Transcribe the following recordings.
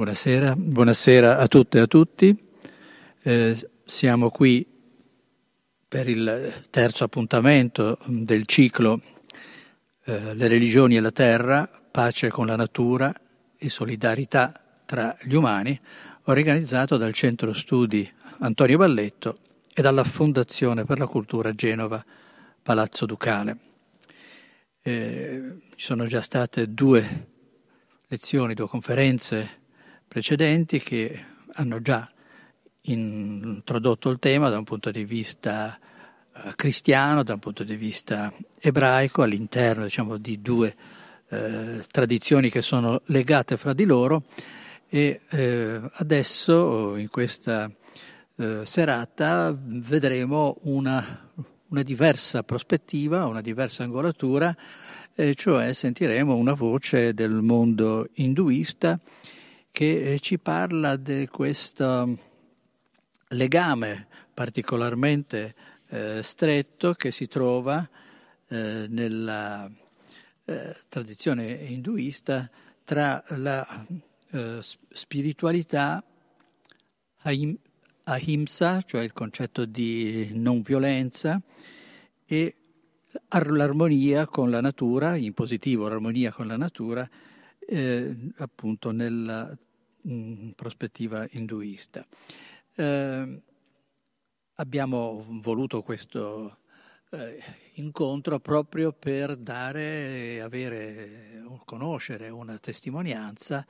Buonasera, buonasera a tutte e a tutti. Eh, siamo qui per il terzo appuntamento del ciclo eh, Le religioni e la terra, pace con la natura e solidarietà tra gli umani, organizzato dal Centro Studi Antonio Balletto e dalla Fondazione per la Cultura Genova Palazzo Ducale. Eh, ci sono già state due lezioni, due conferenze precedenti che hanno già introdotto il tema da un punto di vista eh, cristiano, da un punto di vista ebraico, all'interno diciamo, di due eh, tradizioni che sono legate fra di loro. E eh, adesso in questa eh, serata vedremo una, una, diversa prospettiva, una diversa angolatura, cioè sentiremo una voce del mondo induista che eh, ci parla di questo legame particolarmente eh, stretto che si trova eh, nella eh, tradizione induista tra la eh, spiritualità ahimsa, cioè il concetto di non violenza, e l'armonia con la natura, in positivo l'armonia con la natura, eh, appunto nella mh, mm, prospettiva induista. Eh, abbiamo voluto questo eh, incontro proprio per dare, avere, conoscere una testimonianza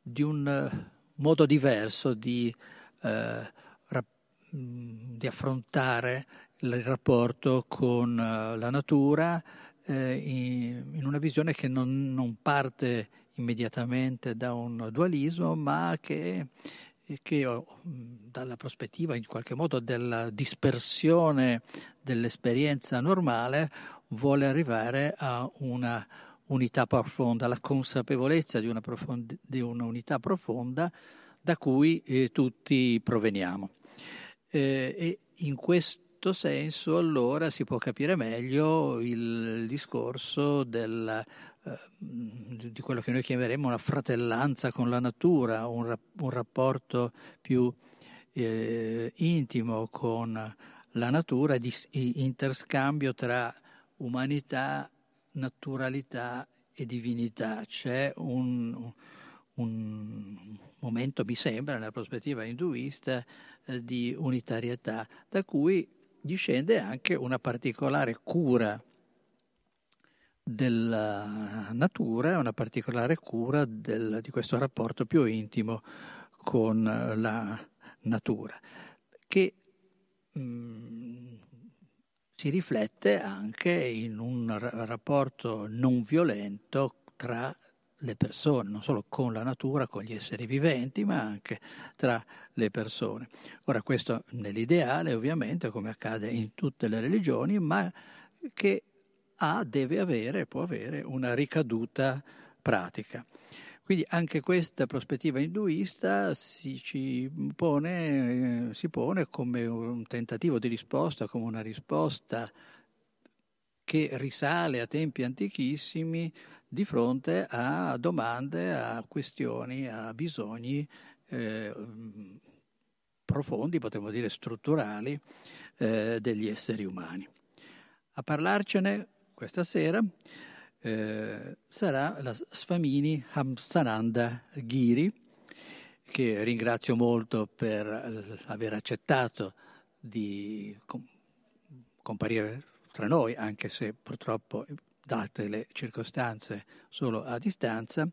di un modo diverso di, eh, rap- mm, di affrontare il rapporto con eh, la natura eh, in, in, una visione che non, non parte immediatamente da un dualismo, ma che, che oh, dalla prospettiva in qualche modo della dispersione dell'esperienza normale vuole arrivare a una unità profonda, alla consapevolezza di, una profonda, di un'unità profonda da cui eh, tutti proveniamo. Eh, e in questo senso allora si può capire meglio il discorso del eh, di quello che noi chiameremo una fratellanza con la natura, un, un rapporto più eh, intimo con la natura, di interscambio tra umanità, naturalità e divinità. C'è un, un momento, mi sembra, nella prospettiva induista, eh, di unitarietà, da cui discende anche una particolare cura della natura, una particolare cura del, di questo rapporto più intimo con la natura, che mh, mm, si riflette anche in un rapporto non violento tra le persone, non solo con la natura, con gli esseri viventi, ma anche tra le persone. Ora questo nell'ideale ovviamente, come accade in tutte le religioni, ma che ha, deve avere, può avere una ricaduta pratica. Quindi anche questa prospettiva induista si, pone, si pone come un tentativo di risposta, come una risposta che risale a tempi antichissimi di fronte a domande, a questioni, a bisogni eh, profondi, potremmo dire strutturali, eh, degli esseri umani. A parlarcene questa sera eh, sarà la Sfamini Hamsananda Giri, che ringrazio molto per aver accettato di comparire tra noi, anche se purtroppo date le circostanze solo a distanza,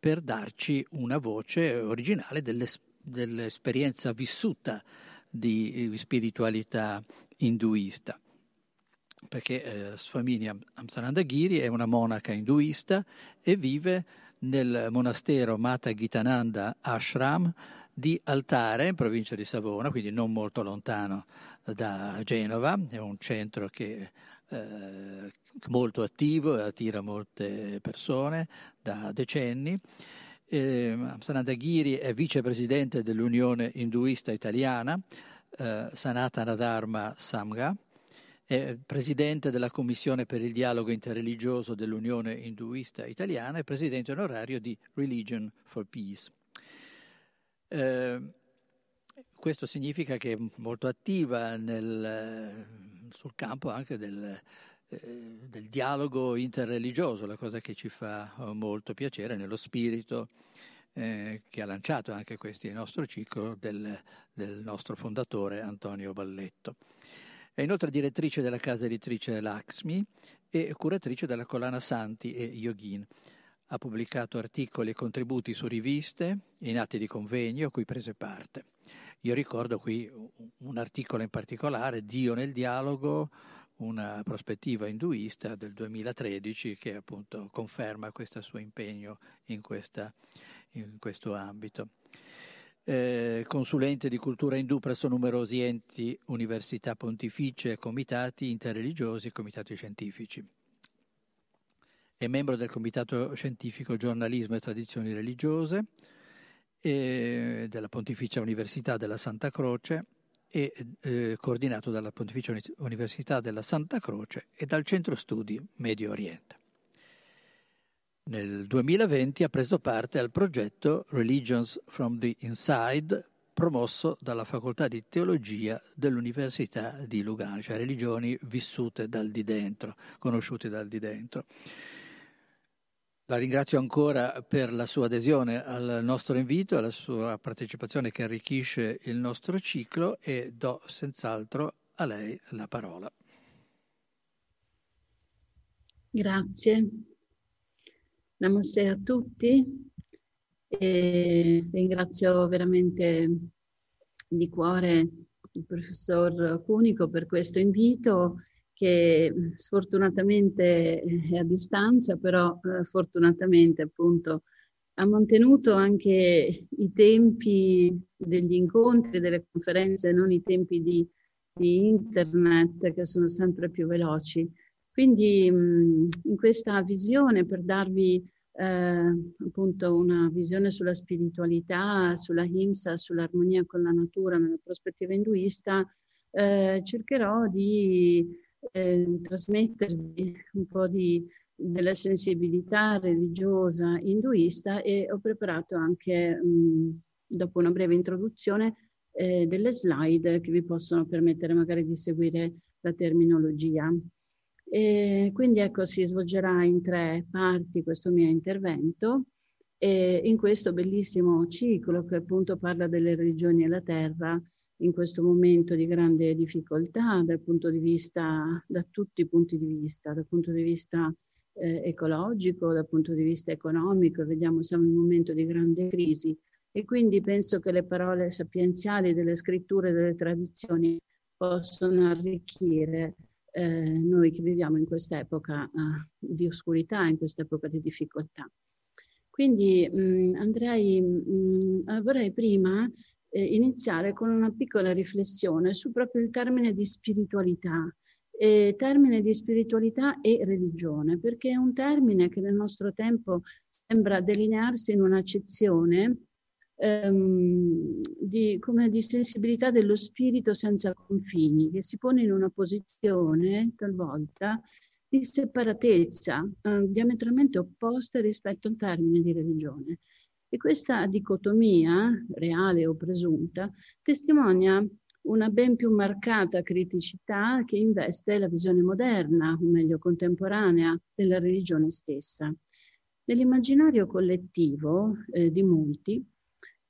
per darci una voce originale dell'esperienza vissuta di spiritualità induista. Perché eh, Swamini Amsanandagiri è una monaca induista e vive nel monastero Mata Gitananda Ashram di Altare, in provincia di Savona, quindi non molto lontano da Genova, è un centro che eh, molto attivo e attira molte persone da decenni. Eh, Amsanandagiri è vicepresidente dell'Unione Induista Italiana, eh, Sanatana Dharma Samga, è presidente della Commissione per il dialogo interreligioso dell'Unione Induista Italiana e presidente onorario di Religion for Peace. Eh, questo significa che è molto attiva nel, sul campo anche del, del, dialogo interreligioso, la cosa che ci fa molto piacere nello spirito eh, che ha lanciato anche questo nostro ciclo del, del nostro fondatore Antonio Balletto. È inoltre direttrice della casa editrice Laxmi e curatrice della collana Santi e Yogin. Ha pubblicato articoli e contributi su riviste e in atti di convegno a cui prese parte. Io ricordo qui un articolo in particolare, Dio nel dialogo, una prospettiva induista del 2013 che appunto conferma questo suo impegno in, questa, in questo ambito. Eh, consulente di cultura indù presso numerosi enti, università pontificie, comitati interreligiosi e comitati scientifici. È membro del Comitato Scientifico Giornalismo e Tradizioni Religiose e della Pontificia Università della Santa Croce e eh, coordinato dalla Pontificia Università della Santa Croce e dal Centro Studi Medio Oriente. Nel 2020 ha preso parte al progetto Religions from the Inside, promosso dalla Facoltà di Teologia dell'Università di Lugano, cioè religioni vissute dal di dentro, conosciute dal di dentro. La ringrazio ancora per la sua adesione al nostro invito, alla sua partecipazione che arricchisce il nostro ciclo e do senz'altro a lei la parola. Grazie. Namaste a tutti e ringrazio veramente di cuore il professor Cunico per questo invito che sfortunatamente è a distanza, però eh, fortunatamente appunto ha mantenuto anche i tempi degli incontri, delle conferenze, non i tempi di, di internet che sono sempre più veloci. Quindi mh, in questa visione per darvi eh, appunto una visione sulla spiritualità, sulla himsa, sull'armonia con la natura nella prospettiva induista, eh, cercherò di eh, trasmettervi un po' di, della sensibilità religiosa induista e ho preparato anche, mh, dopo una breve introduzione, eh, delle slide che vi possono permettere magari di seguire la terminologia. E quindi ecco, si svolgerà in tre parti questo mio intervento. E in questo bellissimo ciclo che appunto parla delle religioni e la terra in questo momento di grande difficoltà dal punto di vista, da tutti i punti di vista, dal punto di vista eh, ecologico, dal punto di vista economico, vediamo siamo in un momento di grande crisi e quindi penso che le parole sapienziali delle scritture delle tradizioni possono arricchire eh, noi che viviamo in quest'epoca eh, di oscurità, in quest'epoca di difficoltà. Quindi mh, mm, andrei, mh, mm, vorrei prima eh, iniziare con una piccola riflessione su proprio il termine di spiritualità, eh, termine di spiritualità e religione, perché è un termine che nel nostro tempo sembra delinearsi in un'accezione ehm, di, come di sensibilità dello spirito senza confini, che si pone in una posizione talvolta di separatezza eh, diametralmente opposta rispetto al termine di religione. E questa dicotomia, reale o presunta, testimonia una ben più marcata criticità che investe la visione moderna, o meglio contemporanea, della religione stessa. Nell'immaginario collettivo eh, di molti,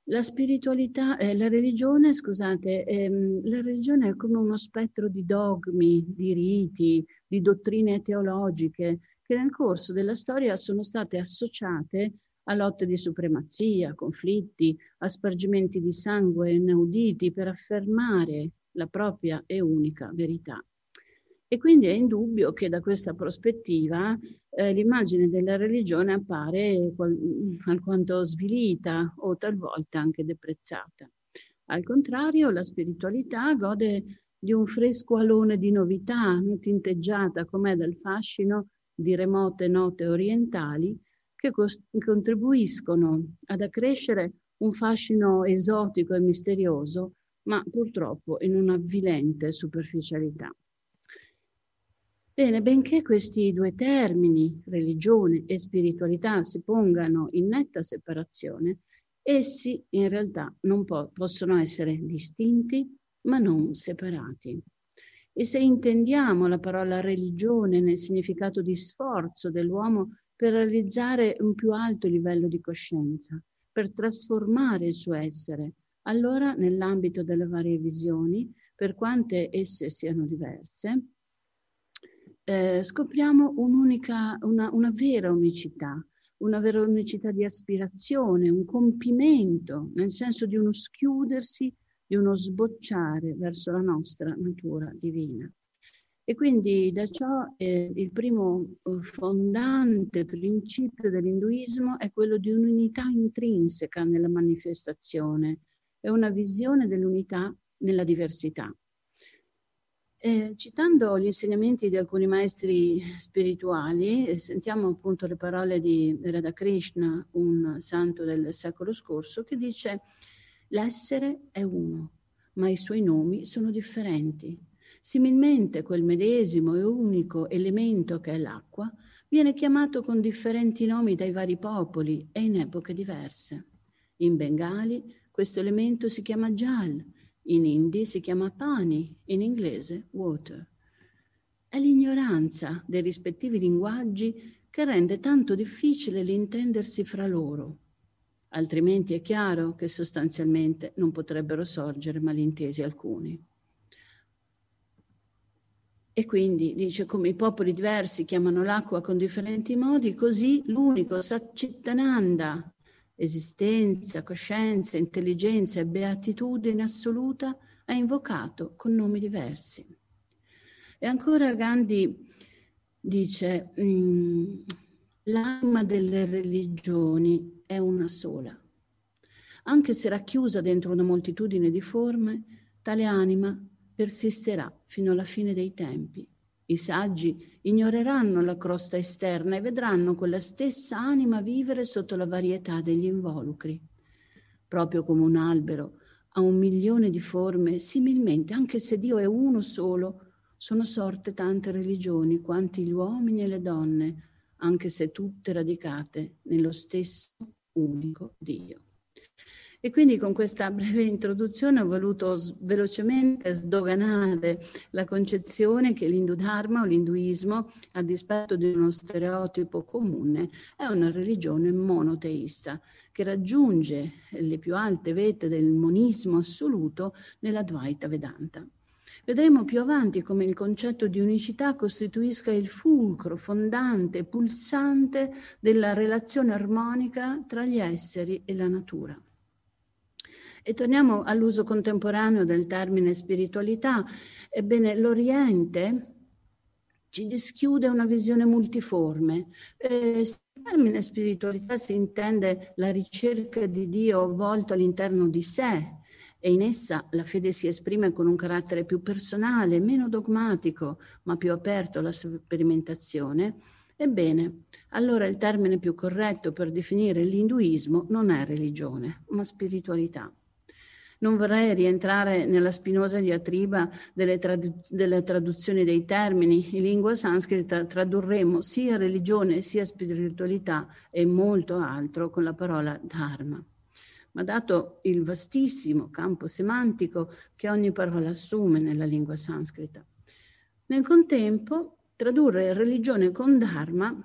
la spiritualità, eh, la religione, scusate, ehm, la religione è come uno spettro di dogmi, di riti, di dottrine teologiche che nel corso della storia sono state associate a lotte di supremazia, conflitti, aspergimenti di sangue inauditi per affermare la propria e unica verità. E quindi è indubbio che da questa prospettiva eh, l'immagine della religione appare qual- alquanto svilita o talvolta anche deprezzata. Al contrario, la spiritualità gode di un fresco alone di novità, tinteggiata com'è dal fascino di remote note orientali, che contribuiscono ad accrescere un fascino esotico e misterioso, ma purtroppo in un'avvilente superficialità. Bene, benché questi due termini, religione e spiritualità, si pongano in netta separazione, Essi in realtà non po- possono essere distinti ma non separati. E se intendiamo la parola religione nel significato di sforzo dell'uomo per realizzare un più alto livello di coscienza, per trasformare il suo essere, allora nell'ambito delle varie visioni, per quante esse siano diverse, eh, scopriamo un'unica, una, una vera unicità, una vera unicità di aspirazione, un compimento, nel senso di uno schiudersi di uno sbocciare verso la nostra natura divina. E quindi da ciò eh, il primo eh, fondante principio dell'induismo è quello di un'unità intrinseca nella manifestazione, è una visione dell'unità nella diversità. Eh, citando gli insegnamenti di alcuni maestri spirituali, eh, sentiamo appunto le parole di Radhakrishna, un santo del secolo scorso, che dice L'essere è uno, ma i suoi nomi sono differenti. Similmente quel medesimo e unico elemento che è l'acqua viene chiamato con differenti nomi dai vari popoli e in epoche diverse. In Bengali questo elemento si chiama Jal, in Hindi si chiama Pani, in inglese water. È l'ignoranza dei rispettivi linguaggi che rende tanto difficile l'intendersi fra loro altrimenti è chiaro che sostanzialmente non potrebbero sorgere malintesi alcuni. E quindi dice come i popoli diversi chiamano l'acqua con differenti modi, così l'unico Satchitananda, esistenza, coscienza, intelligenza e beatitudine assoluta, è invocato con nomi diversi. E ancora Gandhi dice, mm, l'anima delle religioni è una sola. Anche se racchiusa dentro una moltitudine di forme, tale anima persisterà fino alla fine dei tempi. I saggi ignoreranno la crosta esterna e vedranno quella stessa anima vivere sotto la varietà degli involucri. Proprio come un albero ha un milione di forme, similmente, anche se Dio è uno solo, sono sorte tante religioni quanti gli uomini e le donne, anche se tutte radicate nello stesso unico Dio. E quindi con questa breve introduzione ho voluto velocemente sdoganare la concezione che l'Hindu Dharma o l'induismo, a dispetto di uno stereotipo comune, è una religione monoteista che raggiunge le più alte vette del monismo assoluto nella Dvaita Vedanta. Vedremo più avanti come il concetto di unicità costituisca il fulcro fondante, pulsante della relazione armonica tra gli esseri e la natura. E torniamo all'uso contemporaneo del termine spiritualità. Ebbene, l'Oriente ci dischiude una visione multiforme. Eh, il termine spiritualità si intende la ricerca di Dio volto all'interno di sé, e in essa la fede si esprime con un carattere più personale, meno dogmatico, ma più aperto alla sperimentazione, ebbene, allora il termine più corretto per definire l'induismo non è religione, ma spiritualità. Non vorrei rientrare nella spinosa diatriba delle, tradu- delle traduzioni dei termini. In lingua sanscrita tradurremo sia religione sia spiritualità e molto altro con la parola dharma ma dato il vastissimo campo semantico che ogni parola assume nella lingua sanscrita. Nel contempo, tradurre religione con dharma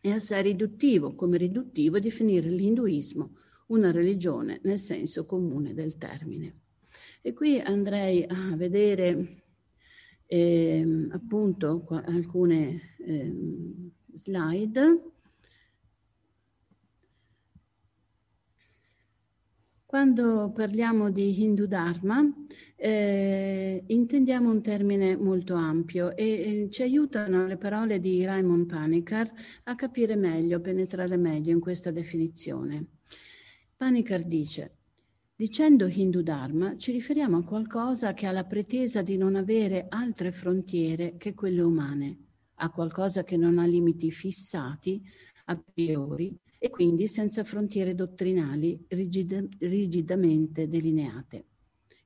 è assai riduttivo, come riduttivo definire l'induismo una religione nel senso comune del termine. E qui andrei a vedere eh, appunto alcune eh, slide Quando parliamo di Hindu Dharma eh, intendiamo un termine molto ampio e eh, ci aiutano le parole di Raymond Panikar a capire meglio, penetrare meglio in questa definizione. Panikar dice, dicendo Hindu Dharma ci riferiamo a qualcosa che ha la pretesa di non avere altre frontiere che quelle umane, a qualcosa che non ha limiti fissati a priori e quindi senza frontiere dottrinali rigida, rigidamente delineate.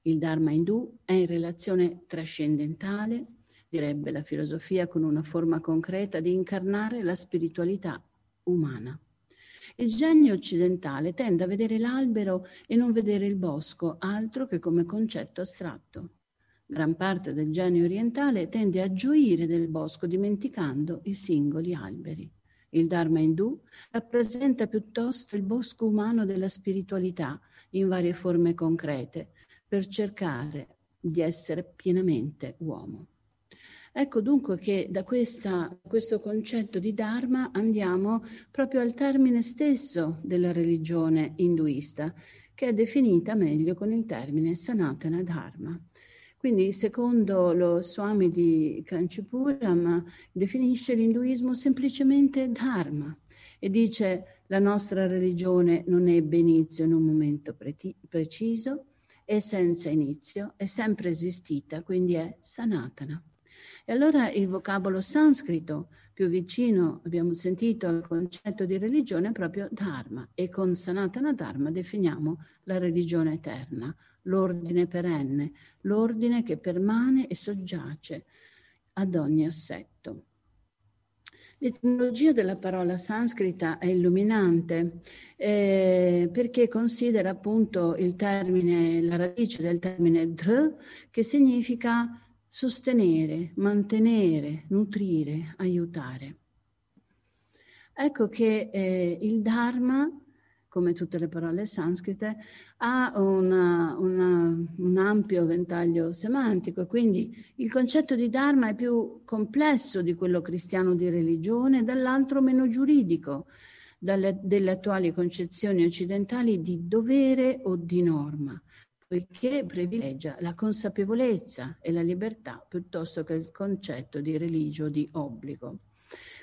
Il Dharma indù è in relazione trascendentale, direbbe la filosofia, con una forma concreta di incarnare la spiritualità umana. Il genio occidentale tende a vedere l'albero e non vedere il bosco, altro che come concetto astratto. Gran parte del genio orientale tende a gioire del bosco dimenticando i singoli alberi. Il Dharma indù rappresenta piuttosto il bosco umano della spiritualità in varie forme concrete per cercare di essere pienamente uomo. Ecco dunque che da questa, questo concetto di Dharma andiamo proprio al termine stesso della religione induista, che è definita meglio con il termine Sanatana Dharma. Quindi, secondo lo Swami di Kanchipuram, definisce l'induismo semplicemente Dharma e dice la nostra religione non ebbe inizio in un momento pre- preciso, è senza inizio, è sempre esistita, quindi è Sanatana. E allora il vocabolo sanscrito più vicino, abbiamo sentito, al concetto di religione è proprio Dharma e con Sanatana Dharma definiamo la religione eterna, l'ordine perenne, l'ordine che permane e soggiace ad ogni assetto. L'etimologia della parola sanscrita è illuminante eh, perché considera appunto il termine, la radice del termine dhr, che significa sostenere, mantenere, nutrire, aiutare. Ecco che eh, il Dharma come tutte le parole sanscrite, ha una, una, un ampio ventaglio semantico, quindi il concetto di Dharma è più complesso di quello cristiano di religione, dall'altro meno giuridico dalle, delle attuali concezioni occidentali di dovere o di norma, poiché privilegia la consapevolezza e la libertà piuttosto che il concetto di religio di obbligo.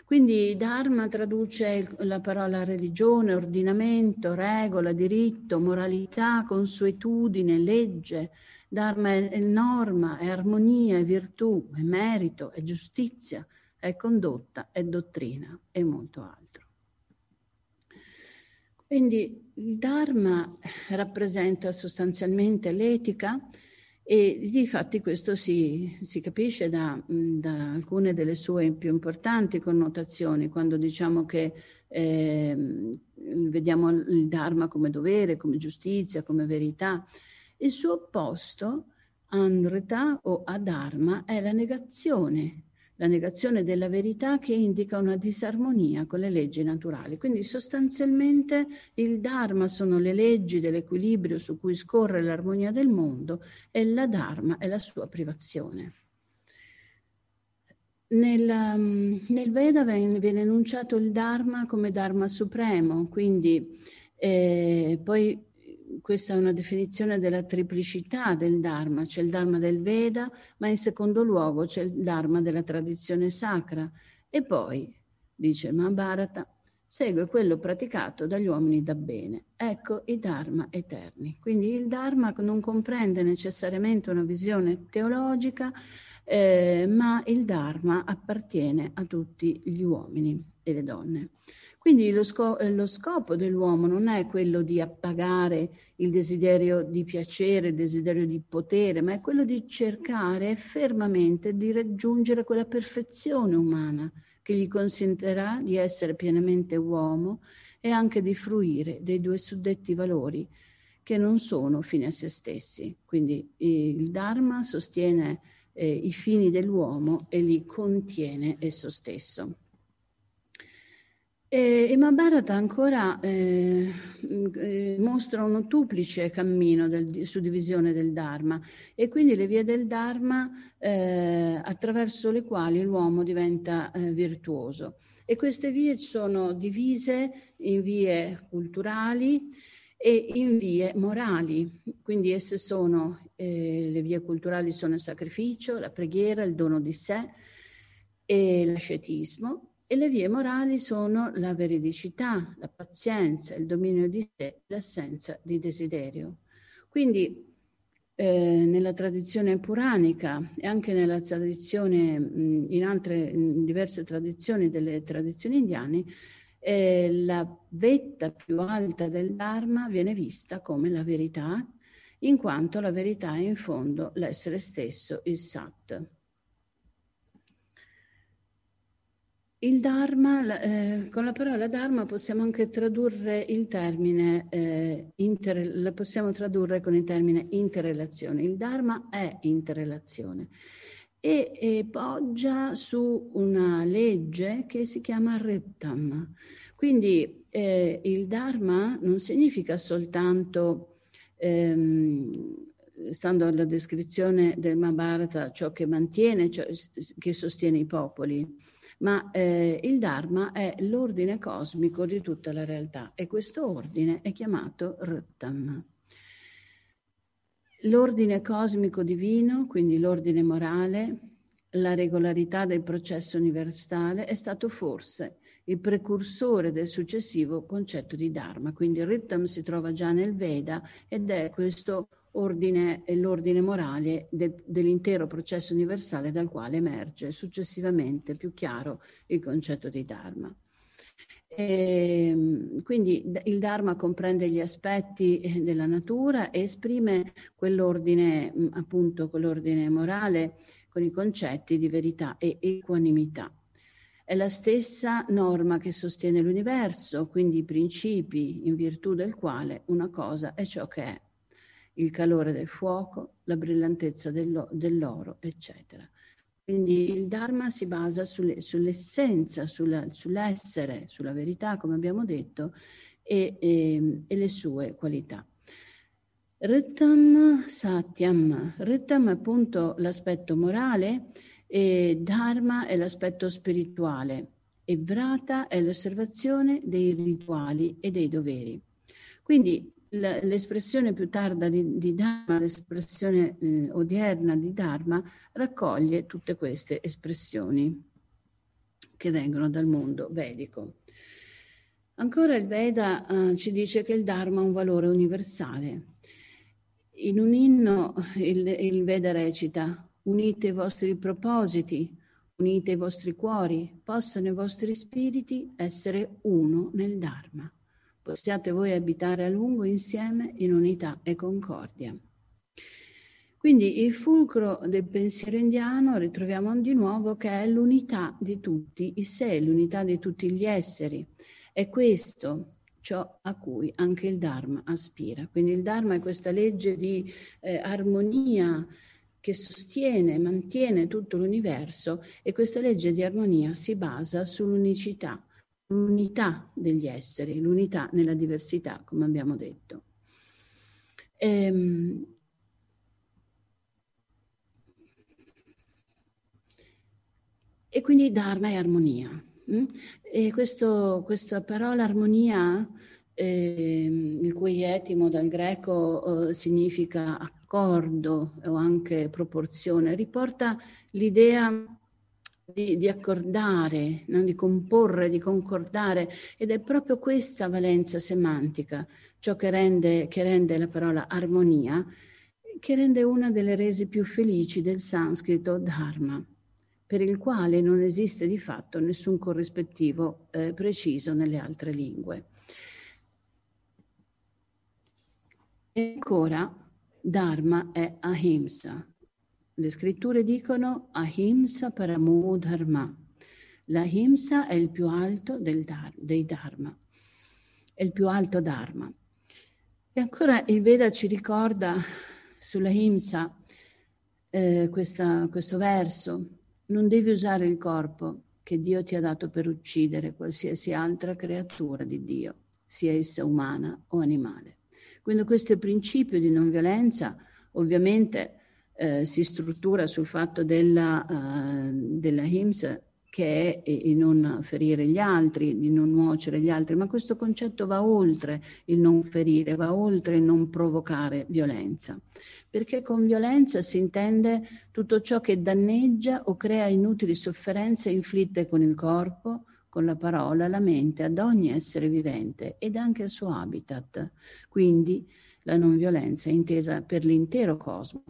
Quindi Dharma traduce la parola religione, ordinamento, regola, diritto, moralità, consuetudine, legge. Dharma è norma, è armonia, è virtù, è merito, è giustizia, è condotta, è dottrina e molto altro. Quindi il Dharma rappresenta sostanzialmente l'etica e difatti questo si, si capisce da, da, alcune delle sue più importanti connotazioni, quando diciamo che eh, vediamo il Dharma come dovere, come giustizia, come verità. Il suo opposto, Andrita o Adharma, è la negazione la negazione della verità che indica una disarmonia con le leggi naturali. Quindi sostanzialmente il Dharma sono le leggi dell'equilibrio su cui scorre l'armonia del mondo e la Dharma è la sua privazione. Nel, um, nel Veda viene, enunciato il Dharma come Dharma supremo, quindi eh, poi questa è una definizione della triplicità del Dharma, c'è il Dharma del Veda, ma in secondo luogo c'è il Dharma della tradizione sacra e poi, dice Mahabharata, segue quello praticato dagli uomini da bene. Ecco i Dharma eterni. Quindi il Dharma non comprende necessariamente una visione teologica, eh, ma il Dharma appartiene a tutti gli uomini e le donne. Quindi lo, sco- eh, lo, scopo dell'uomo non è quello di appagare il desiderio di piacere, il desiderio di potere, ma è quello di cercare fermamente di raggiungere quella perfezione umana che gli consentirà di essere pienamente uomo e anche di fruire dei due suddetti valori che non sono fini a se stessi. Quindi il Dharma sostiene eh, i fini dell'uomo e li contiene esso stesso. E, Mahabharata ancora eh, eh, mostra un duplice cammino del, suddivisione del Dharma. E quindi le vie del Dharma eh, attraverso le quali l'uomo diventa eh, virtuoso. E queste vie sono divise in vie culturali e in vie morali, quindi esse sono, eh, le vie culturali sono il sacrificio, la preghiera, il dono di sé e l'ascetismo e le vie morali sono la veridicità, la pazienza, il dominio di sé, l'assenza di desiderio. Quindi eh, nella tradizione puranica e anche nella tradizione, in altre in diverse tradizioni delle tradizioni indiane, eh, la vetta più alta del Dharma viene vista come la verità, in quanto la verità è in fondo l'essere stesso, il Sat. Il Dharma, eh, con la parola Dharma possiamo anche tradurre il termine, eh, inter, la possiamo tradurre con il termine interrelazione. Il Dharma è interrelazione e, e poggia su una legge che si chiama Rittam. Quindi eh, il Dharma non significa soltanto, ehm, stando alla descrizione del Mahabharata, ciò che mantiene, ciò che sostiene i popoli, ma eh, il Dharma è l'ordine cosmico di tutta la realtà e questo ordine è chiamato Rittam. L'ordine cosmico divino, quindi l'ordine morale, la regolarità del processo universale è stato forse il precursore del successivo concetto di Dharma. Quindi il Rittam si trova già nel Veda ed è questo ordine, l'ordine morale de, dell'intero processo universale dal quale emerge successivamente più chiaro il concetto di Dharma. E, ehm, quindi il Dharma comprende gli aspetti eh, della natura e esprime quell'ordine, mm, appunto, quell'ordine morale con i concetti di verità e equanimità. È la stessa norma che sostiene l'universo, quindi i principi in virtù del quale una cosa è ciò che è, il calore del fuoco, la brillantezza dell'oro, eccetera. Quindi il Dharma si basa sulle, sull'essenza, sulla, sull'essere, sulla verità, come abbiamo detto, e, e, e le sue qualità. Ritam Satyam. Ritam è appunto l'aspetto morale e Dharma è l'aspetto spirituale e Vrata è l'osservazione dei rituali e dei doveri. Quindi l'espressione più tarda di, di Dharma, l'espressione eh, odierna di Dharma, raccoglie tutte queste espressioni che vengono dal mondo vedico. Ancora il Veda eh, ci dice che il Dharma ha un valore universale. In un inno il, il Veda recita, unite i vostri propositi, unite i vostri cuori, possano i vostri spiriti essere uno nel Dharma possiate voi abitare a lungo insieme in unità e concordia. Quindi il fulcro del pensiero indiano ritroviamo di nuovo che è l'unità di tutti i sé, l'unità di tutti gli esseri. È questo ciò a cui anche il Dharma aspira. Quindi il Dharma è questa legge di eh, armonia che sostiene, mantiene tutto l'universo e questa legge di armonia si basa sull'unicità, l'unità degli esseri, l'unità nella diversità, come abbiamo detto. Ehm, e quindi Dharma è armonia. Mm? E questo, questa parola armonia, eh, il cui etimo dal greco eh, significa accordo o anche proporzione, riporta l'idea di, di accordare, no? di comporre, di concordare ed è proprio questa valenza semantica ciò che rende, che rende la parola armonia, che rende una delle rese più felici del sanscrito dharma, per il quale non esiste di fatto nessun corrispettivo eh, preciso nelle altre lingue. E ancora, dharma è ahimsa, le scritture dicono ahimsa paramo dharma. L'ahimsa è il più alto dar, dei dharma, è il più alto dharma. E ancora il Veda ci ricorda sull'ahimsa eh, questa, questo verso, non devi usare il corpo che Dio ti ha dato per uccidere qualsiasi altra creatura di Dio, sia essa umana o animale. Quindi questo principio di non violenza ovviamente eh, si struttura sul fatto della, uh, della HIMS che è di non ferire gli altri, di non nuocere gli altri, ma questo concetto va oltre il non ferire, va oltre il non provocare violenza, perché con violenza si intende tutto ciò che danneggia o crea inutili sofferenze inflitte con il corpo, con la parola, la mente, ad ogni essere vivente ed anche al suo habitat. Quindi la non violenza è intesa per l'intero cosmo.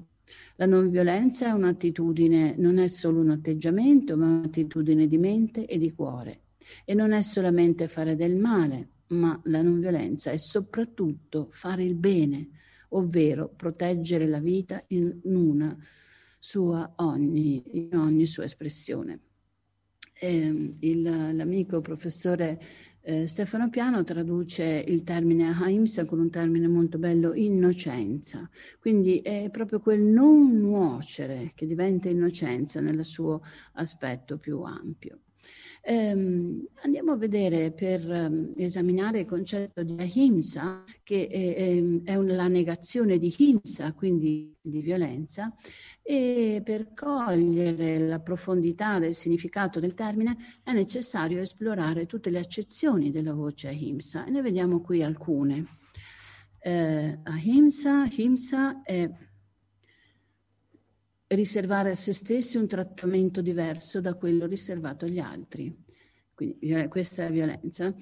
La non violenza è un'attitudine, non è solo un atteggiamento, ma un'attitudine di mente e di cuore. E non è solamente fare del male, ma la non violenza è soprattutto fare il bene, ovvero proteggere la vita in una sua ogni, in ogni sua espressione. eh, il, l'amico professore eh, Stefano Piano traduce il termine ahimsa con un termine molto bello, innocenza. Quindi è proprio quel non nuocere che diventa innocenza nel suo aspetto più ampio. Um, andiamo a vedere per um, esaminare il concetto di ahimsa, che è, è, una, la negazione di himsa, quindi di violenza, e per cogliere la profondità del significato del termine è necessario esplorare tutte le accezioni della voce ahimsa e ne vediamo qui alcune. Eh, ahimsa, himsa è riservare a se stessi un trattamento diverso da quello riservato agli altri. Quindi questa è la violenza.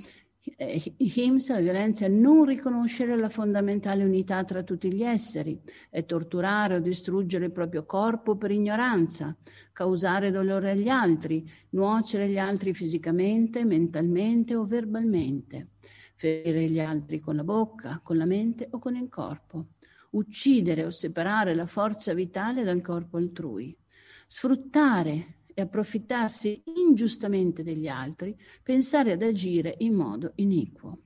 Himsa, la violenza, è non riconoscere la fondamentale unità tra tutti gli esseri, è torturare o distruggere il proprio corpo per ignoranza, causare dolore agli altri, nuocere gli altri fisicamente, mentalmente o verbalmente, ferire gli altri con la bocca, con la mente o con il corpo uccidere o separare la forza vitale dal corpo altrui, sfruttare e approfittarsi ingiustamente degli altri, pensare ad agire in modo iniquo.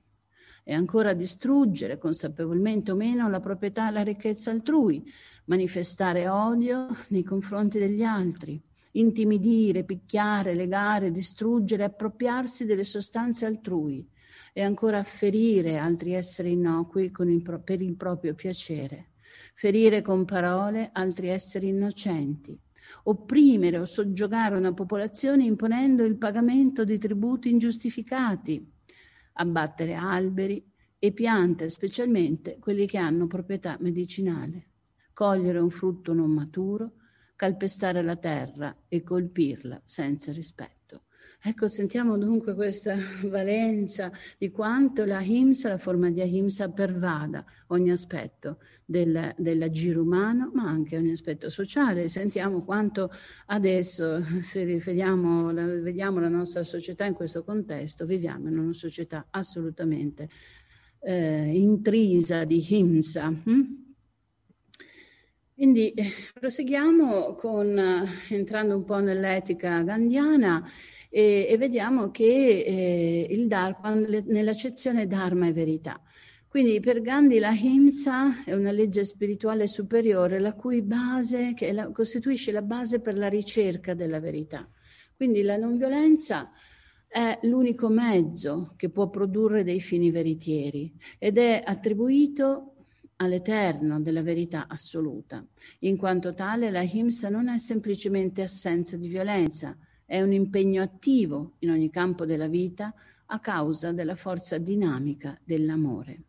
E ancora distruggere, consapevolmente o meno, la proprietà e la ricchezza altrui, manifestare odio nei confronti degli altri, intimidire, picchiare, legare, distruggere, appropriarsi delle sostanze altrui, e ancora ferire altri esseri innocui il, per il proprio piacere, ferire con parole altri esseri innocenti, opprimere o soggiogare una popolazione imponendo il pagamento di tributi ingiustificati, abbattere alberi e piante, specialmente quelli che hanno proprietà medicinale, cogliere un frutto non maturo, calpestare la terra e colpirla senza rispetto. Ecco, sentiamo dunque questa valenza di quanto la himsa, la forma di ahimsa, pervada ogni aspetto del, dell'agire umano, ma anche ogni aspetto sociale. Sentiamo quanto adesso, se riferiamo, la, vediamo la nostra società in questo contesto, viviamo in una società assolutamente eh, intrisa di himsa. Hm? Quindi eh, proseguiamo con, eh, entrando un po' nell'etica gandiana e, e vediamo che eh, il Dharma, nell'accezione Dharma è verità. Quindi per Gandhi la Himsa è una legge spirituale superiore, la cui base, la, costituisce la base per la ricerca della verità. Quindi la non violenza è l'unico mezzo che può produrre dei fini veritieri ed è attribuito all'eterno della verità assoluta. In quanto tale la Himsa non è semplicemente assenza di violenza, è un impegno attivo in ogni campo della vita a causa della forza dinamica dell'amore.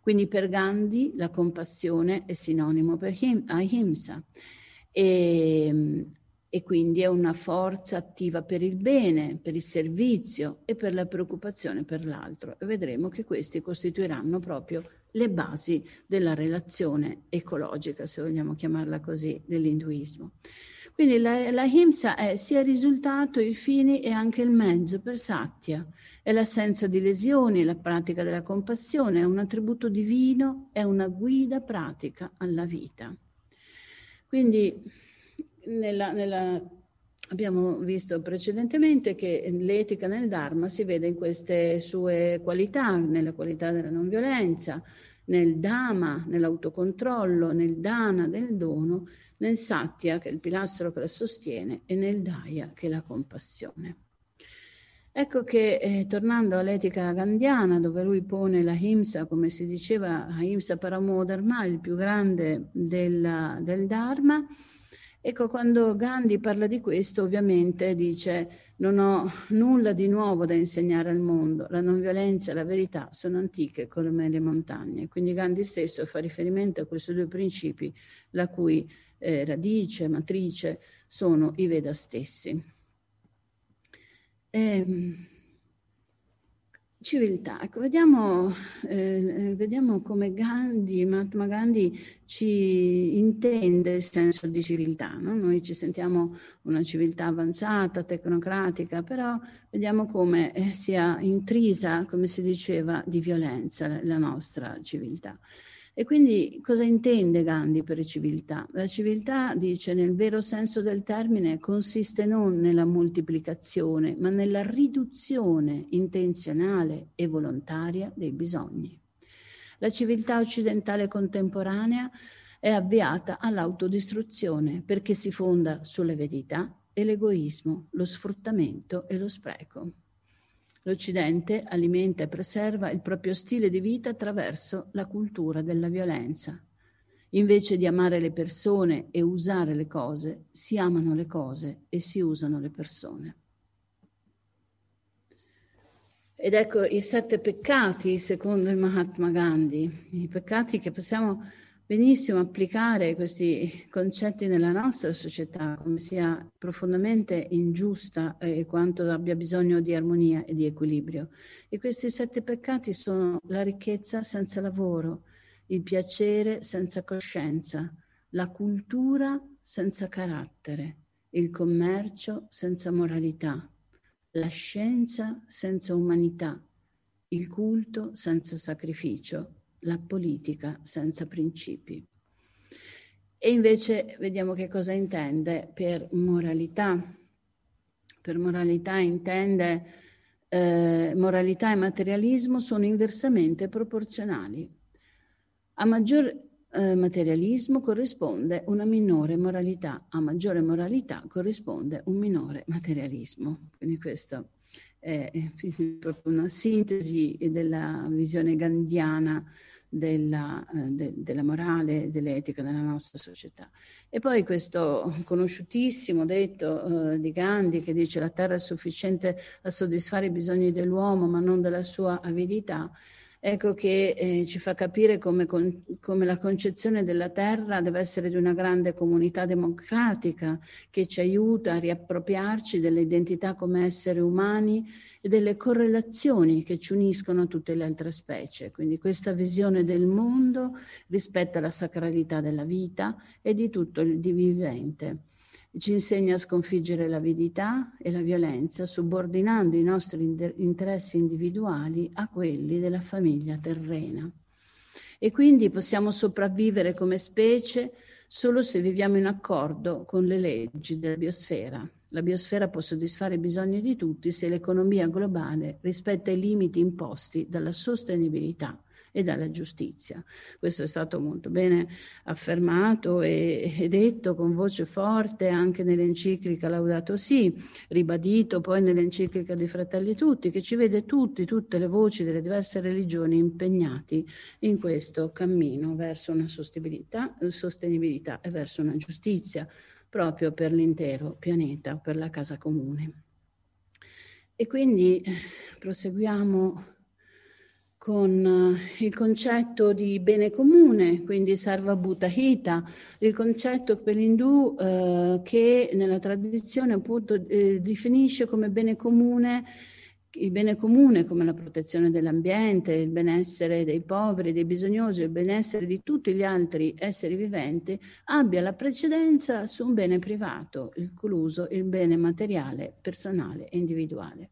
Quindi per Gandhi la compassione è sinonimo per him, ahimsa e, e quindi è una forza attiva per il bene, per il servizio e per la preoccupazione per l'altro. E vedremo che questi costituiranno proprio le basi della relazione ecologica, se vogliamo chiamarla così, dell'induismo. Quindi la, la himsa è sia il risultato, i fini e anche il mezzo per satya. È l'assenza di lesioni, la pratica della compassione, è un attributo divino, è una guida pratica alla vita. Quindi nella, nella, abbiamo visto precedentemente che l'etica nel Dharma si vede in queste sue qualità, nella qualità della non violenza, nel Dhamma, nell'autocontrollo, nel Dana, del dono, nel Satya, che è il pilastro che la sostiene, e nel Daya, che è la compassione. Ecco che, eh, tornando all'etica gandiana, dove lui pone la Himsa, come si diceva, Himsa Paramo Dharma, il più grande della, del Dharma, ecco quando Gandhi parla di questo, ovviamente dice non ho nulla di nuovo da insegnare al mondo, la non violenza e la verità sono antiche come le montagne. Quindi Gandhi stesso fa riferimento a questi due principi, la cui eh, radice, matrice, sono i Veda stessi. Eh, civiltà, ecco, vediamo, eh, vediamo come Gandhi, Mahatma Gandhi ci intende il senso di civiltà. No? Noi ci sentiamo una civiltà avanzata, tecnocratica, però vediamo come eh, sia intrisa, come si diceva, di violenza la nostra civiltà. E quindi cosa intende Gandhi per civiltà? La civiltà, dice, nel vero senso del termine, consiste non nella moltiplicazione, ma nella riduzione intenzionale e volontaria dei bisogni. La civiltà occidentale contemporanea è avviata all'autodistruzione perché si fonda sull'eredità e l'egoismo, lo sfruttamento e lo spreco. L'Occidente alimenta e preserva il proprio stile di vita attraverso la cultura della violenza. Invece di amare le persone e usare le cose, si amano le cose e si usano le persone. Ed ecco i sette peccati, secondo il Mahatma Gandhi, i peccati che possiamo benissimo applicare questi concetti nella nostra società, come sia profondamente ingiusta e quanto abbia bisogno di armonia e di equilibrio. E questi sette peccati sono la ricchezza senza lavoro, il piacere senza coscienza, la cultura senza carattere, il commercio senza moralità, la scienza senza umanità, il culto senza sacrificio la politica senza principi. E invece vediamo che cosa intende per moralità. Per moralità intende eh, moralità e materialismo sono inversamente proporzionali. A maggior eh, materialismo corrisponde una minore moralità, a maggiore moralità corrisponde un minore materialismo. Quindi questo è proprio una sintesi della visione gandiana della, eh, de, della morale dell'etica nella nostra società. E poi questo conosciutissimo detto eh, di Gandhi che dice la terra è sufficiente a soddisfare i bisogni dell'uomo ma non della sua avidità, ecco che eh, ci fa capire come, con, come, la concezione della terra deve essere di una grande comunità democratica che ci aiuta a riappropriarci delle identità come esseri umani e delle correlazioni che ci uniscono a tutte le altre specie. Quindi questa visione del mondo rispetta la sacralità della vita e di tutto il vivente ci insegna a sconfiggere l'avidità e la violenza, subordinando i nostri interessi individuali a quelli della famiglia terrena. E quindi possiamo sopravvivere come specie solo se viviamo in accordo con le leggi della biosfera. La biosfera può soddisfare i bisogni di tutti se l'economia globale rispetta i limiti imposti dalla sostenibilità e dalla giustizia. Questo è stato molto bene affermato e, e detto con voce forte anche nell'enciclica Laudato Si, ribadito poi nell'enciclica dei Fratelli Tutti, che ci vede tutti, tutte le voci delle diverse religioni impegnati in questo cammino verso una sostenibilità, sostenibilità e verso una giustizia proprio per l'intero pianeta, per la casa comune. E quindi proseguiamo con eh, il concetto di bene comune, quindi sarva bhuta hita, il concetto per l'indù eh, che nella tradizione appunto eh, definisce come bene comune il bene comune come la protezione dell'ambiente, il benessere dei poveri, dei bisognosi, il benessere di tutti gli altri esseri viventi, abbia la precedenza su un bene privato, incluso il bene materiale, personale e individuale.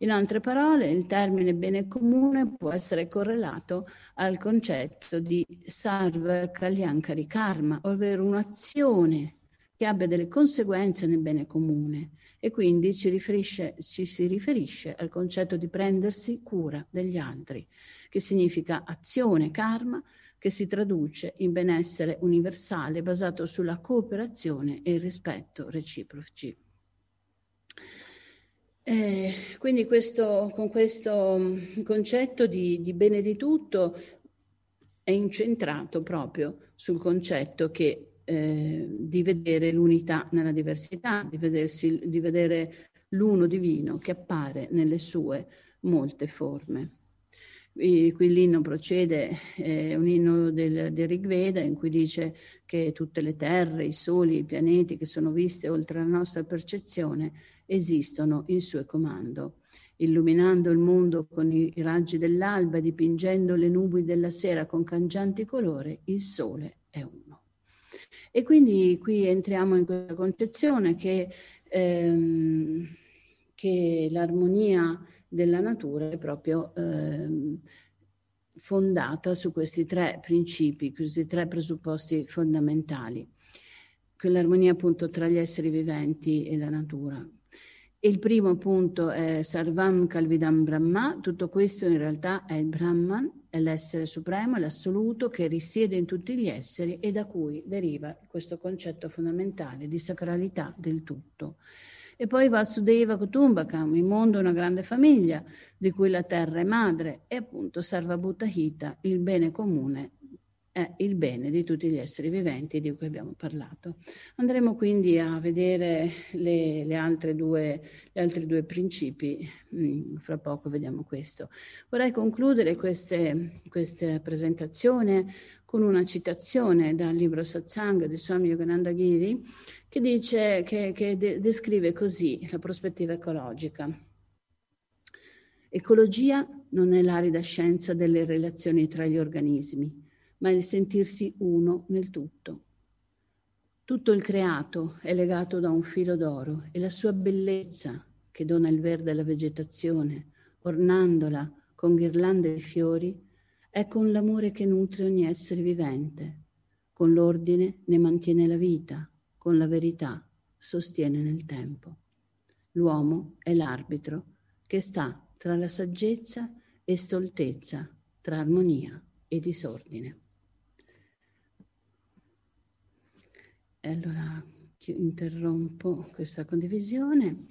In altre parole, il termine bene comune può essere correlato al concetto di sarva kalyankari karma, ovvero un'azione che abbia delle conseguenze nel bene comune e quindi ci, ci si riferisce al concetto di prendersi cura degli altri, che significa azione karma che si traduce in benessere universale basato sulla cooperazione e il rispetto reciproci. Eh, quindi questo, con questo mm, concetto di, di bene di tutto è incentrato proprio sul concetto che, eh, di vedere l'unità nella diversità, di, vedersi, di vedere l'uno divino che appare nelle sue molte forme. E qui l'inno procede, è un inno del, del Rigveda in cui dice che tutte le terre, i soli, i pianeti che sono viste oltre la nostra percezione esistono in suo comando, illuminando il mondo con i raggi dell'alba, dipingendo le nubi della sera con cangianti colori, il sole è uno. E quindi qui entriamo in questa concezione che, ehm, che l'armonia della natura è proprio ehm, fondata su questi tre principi, questi tre presupposti fondamentali, quell'armonia appunto tra gli esseri viventi e la natura. Il primo punto è Sarvam Kalvidam Brahma, tutto questo in realtà è il Brahman, è l'essere supremo, l'assoluto che risiede in tutti gli esseri e da cui deriva questo concetto fondamentale di sacralità del tutto. E poi Vasudeva Kutumbakam, il mondo è una grande famiglia di cui la terra è madre e appunto Sarvabhuta Hita, il bene comune è il bene di tutti gli esseri viventi di cui abbiamo parlato. Andremo quindi a vedere le, le altre due, gli altri due principi, mm, fra poco vediamo questo. Vorrei concludere queste, questa presentazione con una citazione dal libro Satsang di Swami Yogananda Giri che, dice, che, che de- descrive così la prospettiva ecologica. Ecologia non è l'arida scienza delle relazioni tra gli organismi ma il sentirsi uno nel tutto. Tutto il creato è legato da un filo d'oro e la sua bellezza, che dona il verde alla vegetazione, ornandola con ghirlande e fiori, è con l'amore che nutre ogni essere vivente, con l'ordine ne mantiene la vita, con la verità sostiene nel tempo. L'uomo è l'arbitro che sta tra la saggezza e stoltezza, tra armonia e disordine. E allora interrompo questa condivisione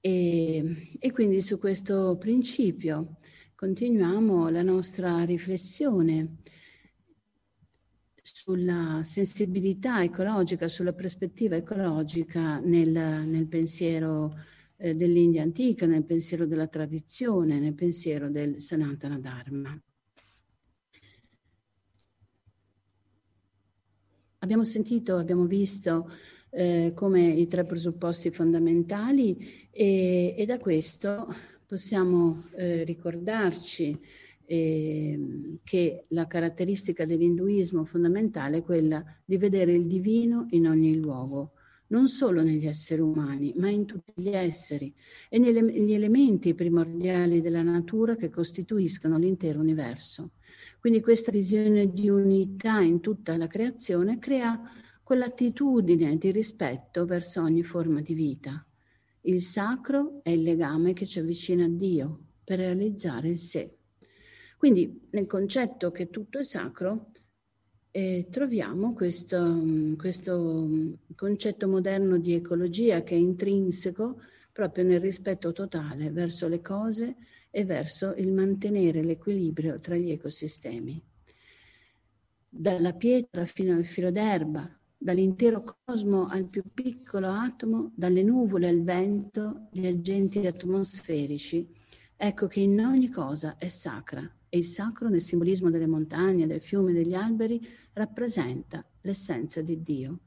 e, e quindi su questo principio continuiamo la nostra riflessione sulla sensibilità ecologica, sulla prospettiva ecologica nel, nel pensiero eh, dell'India antica, nel pensiero della tradizione, nel pensiero del Sanatana Dharma. Abbiamo sentito, abbiamo visto eh, come i tre presupposti fondamentali e, e da questo possiamo eh, ricordarci eh, che la caratteristica dell'induismo fondamentale è quella di vedere il divino in ogni luogo, non solo negli esseri umani, ma in tutti gli esseri e negli elementi primordiali della natura che costituiscono l'intero universo. Quindi questa visione di unità in tutta la creazione crea quell'attitudine di rispetto verso ogni forma di vita. Il sacro è il legame che ci avvicina a Dio per realizzare il sé. Quindi nel concetto che tutto è sacro eh, troviamo questo, questo concetto moderno di ecologia che è intrinseco proprio nel rispetto totale verso le cose e verso il mantenere l'equilibrio tra gli ecosistemi. Dalla pietra fino al filo d'erba, dall'intero cosmo al più piccolo atomo, dalle nuvole al vento, gli agenti atmosferici, ecco che in ogni cosa è sacra e il sacro nel simbolismo delle montagne, del fiume, degli alberi rappresenta l'essenza di Dio.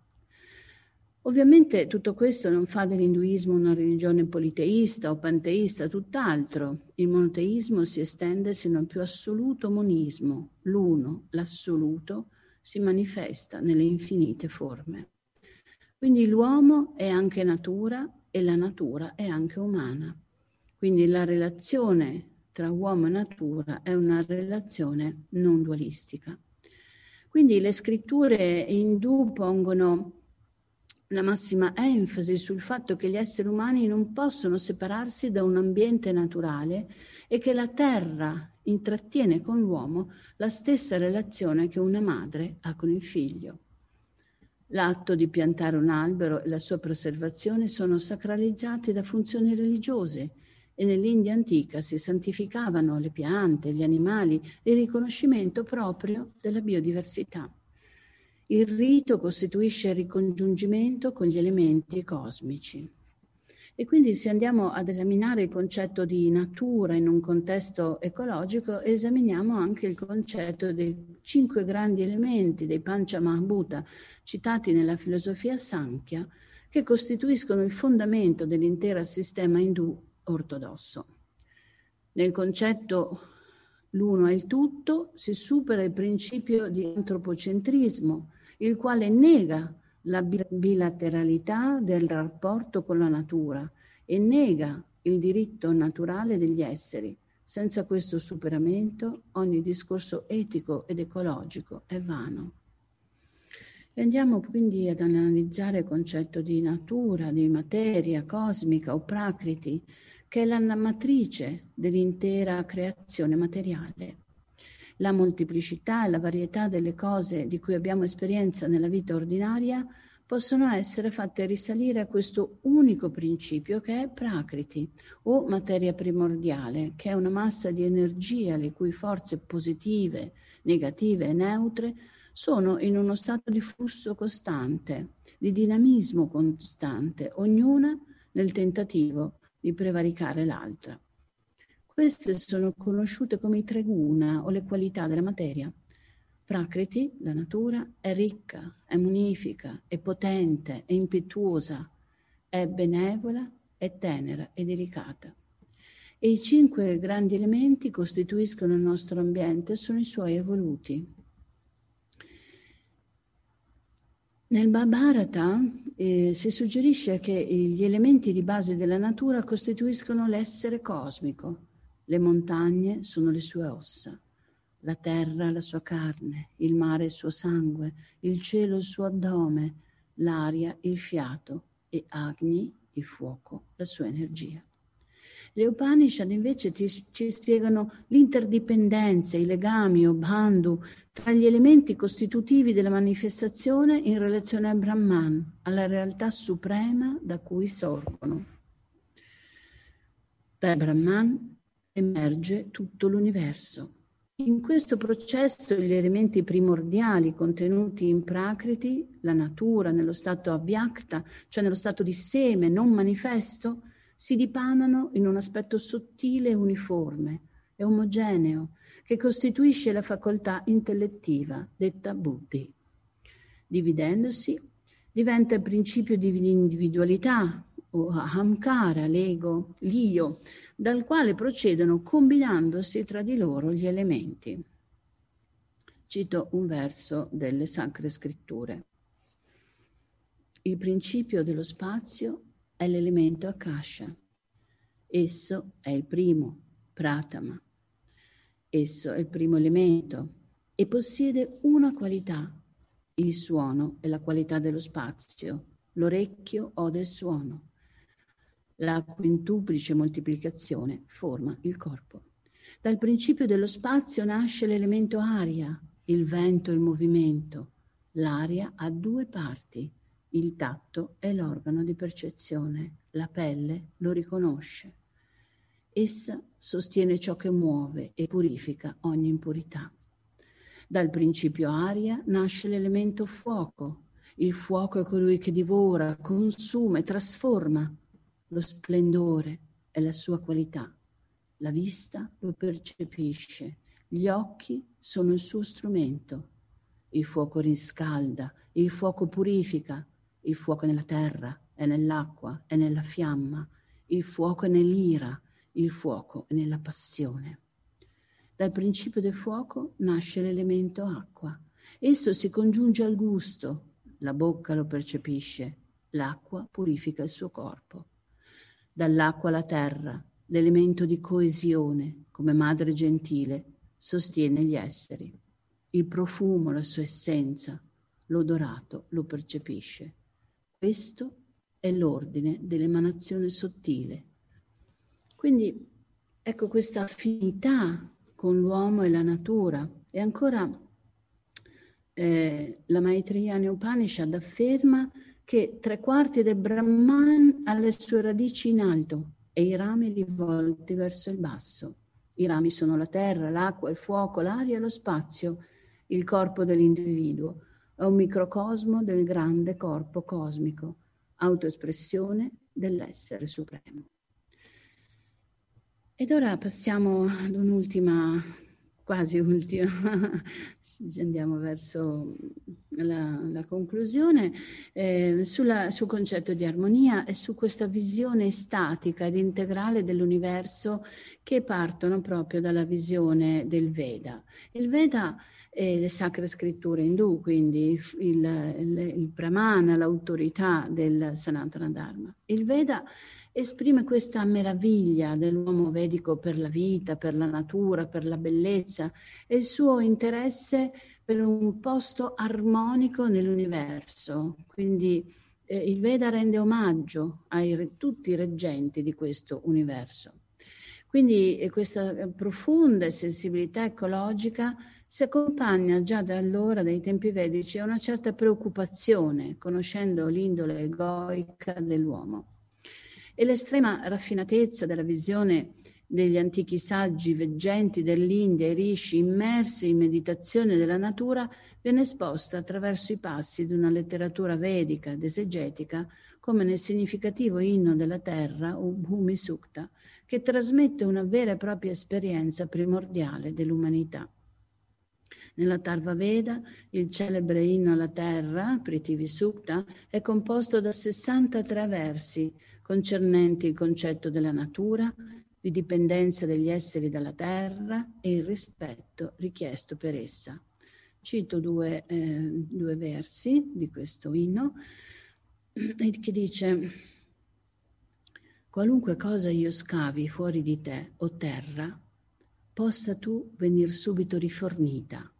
Ovviamente tutto questo non fa dell'induismo una religione politeista o panteista, tutt'altro. Il monoteismo si estende sino al più assoluto monismo. L'uno, l'assoluto, si manifesta nelle infinite forme. Quindi l'uomo è anche natura e la natura è anche umana. Quindi la relazione tra uomo e natura è una relazione non dualistica. Quindi le scritture indù pongono la massima enfasi sul fatto che gli esseri umani non possono separarsi da un ambiente naturale e che la terra intrattiene con l'uomo la stessa relazione che una madre ha con il figlio. L'atto di piantare un albero e la sua preservazione sono sacralizzati da funzioni religiose e nell'India antica si santificavano le piante, gli animali, il riconoscimento proprio della biodiversità. Il rito costituisce il ricongiungimento con gli elementi cosmici. E quindi se andiamo ad esaminare il concetto di natura in un contesto ecologico, esaminiamo anche il concetto dei cinque grandi elementi dei Pancha Mahabhuta citati nella filosofia Sankhya, che costituiscono il fondamento dell'intero sistema indù ortodosso. Nel concetto l'uno è il tutto, si supera il principio di antropocentrismo, il quale nega la bilateralità del rapporto con la natura e nega il diritto naturale degli esseri, Senza questo superamento ogni discorso etico ed ecologico è vano. E andiamo quindi ad analizzare il concetto di natura, di materia cosmica o prakriti, che è la matrice dell'intera creazione materiale. La molteplicità e la varietà delle cose di cui abbiamo esperienza nella vita ordinaria possono essere fatte risalire a questo unico principio che è Prakriti o materia primordiale, che è una massa di energia le cui forze positive, negative e neutre sono in uno stato di flusso costante, di dinamismo costante, ognuna nel tentativo di prevaricare l'altra. Queste sono conosciute come i tre guna o le qualità della materia. Prakriti, la natura, è ricca, è munifica, è potente, è impetuosa, è benevola, è tenera e delicata. E i cinque grandi elementi costituiscono il nostro ambiente, sono i suoi evoluti. Nel Bharata eh, si suggerisce che gli elementi di base della natura costituiscono l'essere cosmico. Le montagne sono le sue ossa, la terra la sua carne, il mare il suo sangue, il cielo il suo addome, l'aria il fiato e Agni, il fuoco, la sua energia. Le Upanishad invece ti, ci spiegano l'interdipendenza, i legami o bandhu tra gli elementi costitutivi della manifestazione in relazione al Brahman, alla realtà suprema da cui sorgono. Dal Brahman emerge tutto l'universo. In questo processo gli elementi primordiali contenuti in Prakriti, la natura nello stato avvyakta, cioè nello stato di seme non manifesto, si dipanano in un aspetto sottile e uniforme e omogeneo che costituisce la facoltà intellettiva detta buddhi. Dividendosi, diventa il principio di individualità o ahamkara, l'ego, l'io, dal quale procedono combinandosi tra di loro gli elementi. Cito un verso delle Sacre Scritture. Il principio dello spazio è l'elemento Akasha. Esso è il primo, Pratama. Esso è il primo elemento e possiede una qualità. Il suono è la qualità dello spazio, l'orecchio ode il suono. La quintuplice moltiplicazione forma il corpo. Dal principio dello spazio nasce l'elemento aria, il vento il movimento. L'aria ha due parti, il tatto è l'organo di percezione, la pelle lo riconosce. Essa sostiene ciò che muove e purifica ogni impurità. Dal principio aria nasce l'elemento fuoco. Il fuoco è colui che divora, consuma trasforma. Lo splendore è la sua qualità. La vista lo percepisce. Gli occhi sono il suo strumento. Il fuoco riscalda, il fuoco purifica, il fuoco è nella terra, è nell'acqua, è nella fiamma, il fuoco è nell'ira, il fuoco è nella passione. Dal principio del fuoco nasce l'elemento acqua. Esso si congiunge al gusto, la bocca lo percepisce, l'acqua purifica il suo corpo. Dall'acqua la terra, l'elemento di coesione, come madre gentile, sostiene gli esseri. Il profumo, la sua essenza, l'odorato lo percepisce. Questo è l'ordine dell'emanazione sottile. Quindi ecco questa affinità con l'uomo e la natura. E ancora eh, la Maitreya Upanishad afferma che tre quarti del Brahman ha le sue radici in alto e i rami rivolti verso il basso. I rami sono la terra, l'acqua, il fuoco, l'aria e lo spazio, il corpo dell'individuo è un microcosmo del grande corpo cosmico, autoespressione dell'essere supremo. Ed ora passiamo ad un'ultima, quasi ultima, andiamo verso la, la conclusione, eh, sulla, sul concetto di armonia e su questa visione statica ed integrale dell'universo che partono proprio dalla visione del Veda. Il Veda e le sacre scritture indù, quindi il, il, il Brahmana, l'autorità del Sanatana Dharma. Il Veda esprime questa meraviglia dell'uomo vedico per la vita, per la natura, per la bellezza e il suo interesse per un posto armonico nell'universo. Quindi eh, il Veda rende omaggio a tutti i reggenti di questo universo. Quindi eh, questa eh, profonda sensibilità ecologica si accompagna già da allora, dai tempi vedici, a una certa preoccupazione, conoscendo l'indole egoica dell'uomo. E l'estrema raffinatezza della visione degli antichi saggi veggenti dell'India, i rishi immersi in meditazione della natura, viene esposta attraverso i passi di una letteratura vedica ed esegetica, come nel significativo inno della terra, Bhumi Sukta, che trasmette una vera e propria esperienza primordiale dell'umanità. Nella Tarva Veda, il celebre inno alla terra, Pritivi Sukta, è composto da 63 versi concernenti il concetto della natura, di dipendenza degli esseri dalla terra e il rispetto richiesto per essa. Cito due, eh, due versi di questo inno che dice qualunque cosa io scavi fuori di te, o terra, possa tu venir subito rifornita,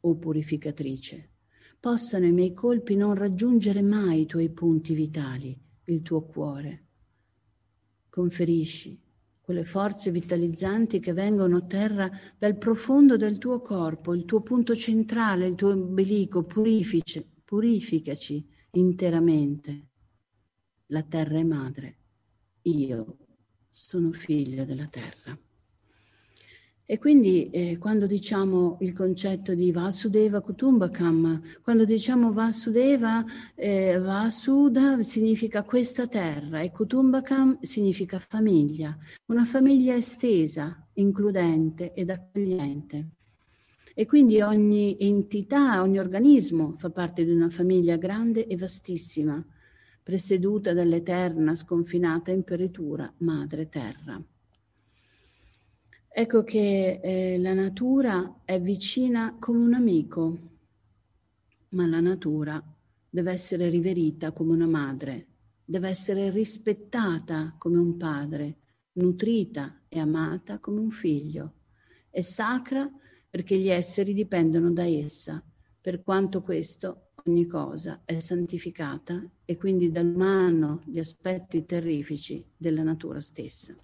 o purificatrice, possano i miei colpi non raggiungere mai i tuoi punti vitali, il tuo cuore. Conferisci quelle forze vitalizzanti che vengono a terra dal profondo del tuo corpo, il tuo punto centrale, il tuo ombelico, purifici, purificaci interamente. La terra è madre, io sono figlio della terra. E quindi eh, quando diciamo il concetto di Vasudeva Kutumbakam, quando diciamo Vasudeva, eh, Vasuda significa questa terra e Kutumbakam significa famiglia, una famiglia estesa, includente ed accogliente. E quindi ogni entità, ogni organismo fa parte di una famiglia grande e vastissima, presieduta dall'eterna, sconfinata imperitura Madre Terra. Ecco che eh, la natura è vicina come un amico, ma la natura deve essere riverita come una madre, deve essere rispettata come un padre, nutrita e amata come un figlio. È sacra perché gli esseri dipendono da essa, per quanto questo ogni cosa è santificata e quindi dall'umano gli aspetti terrifici della natura stessa.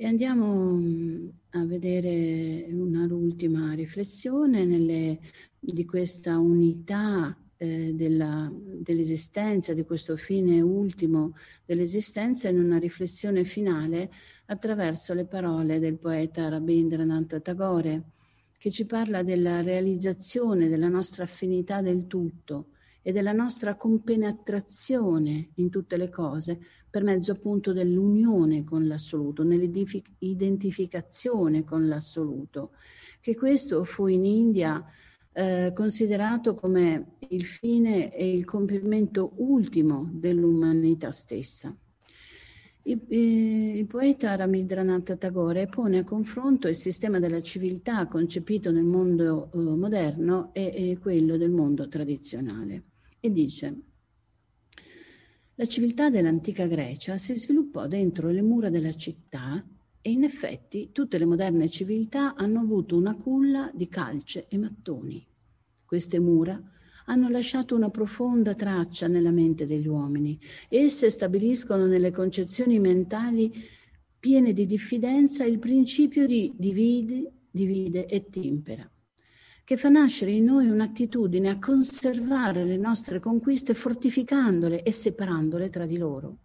E andiamo mm, a vedere un'ultima riflessione nelle, di questa unità eh, della, dell'esistenza, di questo fine ultimo dell'esistenza, in una riflessione finale attraverso le parole del poeta Rabindranath Tagore, che ci parla della realizzazione della nostra affinità del tutto e della nostra compenetrazione in tutte le cose per mezzo appunto dell'unione con l'assoluto, nell'identificazione con l'assoluto, che questo fu in India eh, considerato come il fine e il compimento ultimo dell'umanità stessa. Il, il poeta Ramindranatha Tagore pone a confronto il sistema della civiltà concepito nel mondo uh, moderno e quello del mondo tradizionale e dice la civiltà dell'antica Grecia si sviluppò dentro le mura della città e in effetti tutte le moderne civiltà hanno avuto una culla di calce e mattoni. Queste mura hanno lasciato una profonda traccia nella mente degli uomini. Esse stabiliscono nelle concezioni mentali piene di diffidenza il principio di divide, divide e timpera che fa nascere in noi un'attitudine a conservare le nostre conquiste fortificandole e separandole tra di loro.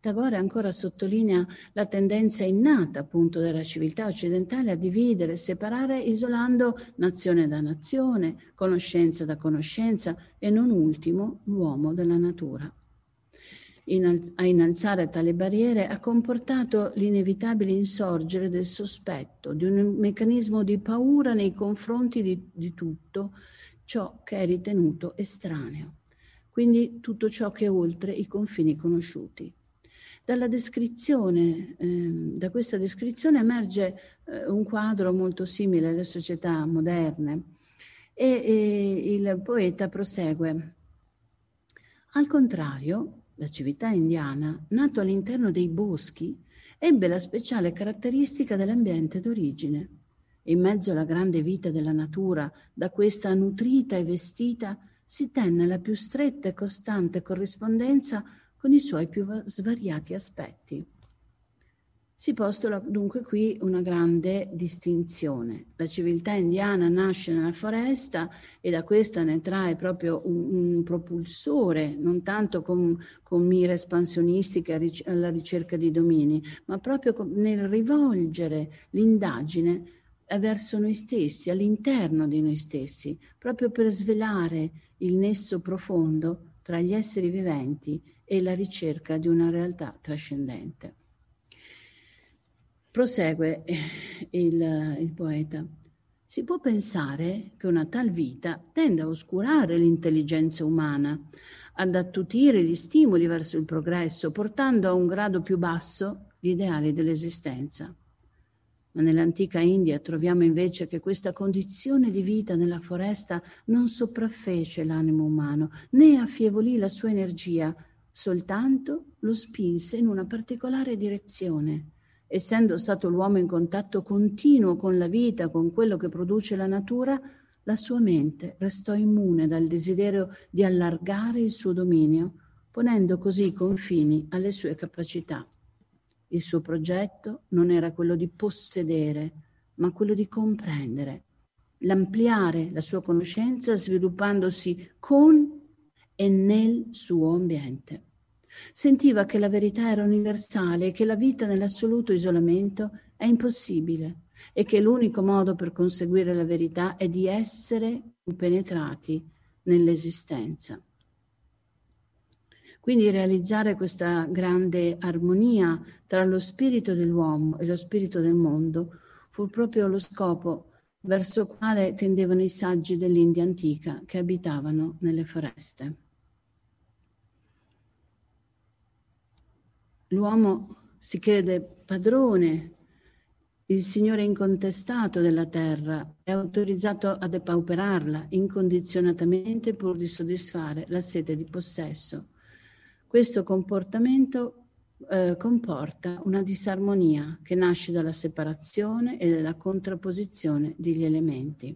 Tagore ancora sottolinea la tendenza innata appunto della civiltà occidentale a dividere, separare, isolando nazione da nazione, conoscenza da conoscenza e non ultimo l'uomo dalla natura a innalzare tale barriere ha comportato l'inevitabile insorgere del sospetto, di un meccanismo di paura nei confronti di, di tutto ciò che è ritenuto estraneo, quindi tutto ciò che è oltre i confini conosciuti. Dalla descrizione, eh, da questa descrizione emerge eh, un quadro molto simile alle società moderne e, e il poeta prosegue. Al contrario, la civiltà indiana, nato all'interno dei boschi, ebbe la speciale caratteristica dell'ambiente d'origine. In mezzo alla grande vita della natura, da questa nutrita e vestita, si tenne la più stretta e costante corrispondenza con i suoi più svariati aspetti. Si postola dunque qui una grande distinzione. La civiltà indiana nasce nella foresta e da questa ne trae proprio un, un propulsore, non tanto con, con, mire espansionistiche alla ricerca di domini, ma proprio nel rivolgere l'indagine verso noi stessi, all'interno di noi stessi, proprio per svelare il nesso profondo tra gli esseri viventi e la ricerca di una realtà trascendente. Prosegue eh, il, il poeta. Si può pensare che una tal vita tenda a oscurare l'intelligenza umana, ad attutire gli stimoli verso il progresso, portando a un grado più basso gli ideali dell'esistenza. Ma nell'antica India troviamo invece che questa condizione di vita nella foresta non sopraffece l'animo umano, né affievolì la sua energia, soltanto lo spinse in una particolare direzione essendo stato l'uomo in contatto continuo con la vita, con quello che produce la natura, la sua mente restò immune dal desiderio di allargare il suo dominio, ponendo così confini alle sue capacità. Il suo progetto non era quello di possedere, ma quello di comprendere, l'ampliare la sua conoscenza sviluppandosi con e nel suo ambiente. Sentiva che la verità era universale e che la vita nell'assoluto isolamento è impossibile e che l'unico modo per conseguire la verità è di essere penetrati nell'esistenza. Quindi realizzare questa grande armonia tra lo spirito dell'uomo e lo spirito del mondo fu proprio lo scopo verso quale tendevano i saggi dell'India antica che abitavano nelle foreste. L'uomo si crede padrone, il Signore incontestato della terra, è autorizzato a depauperarla incondizionatamente pur di soddisfare la sete di possesso. Questo comportamento eh, comporta una disarmonia che nasce dalla separazione e dalla contrapposizione degli elementi.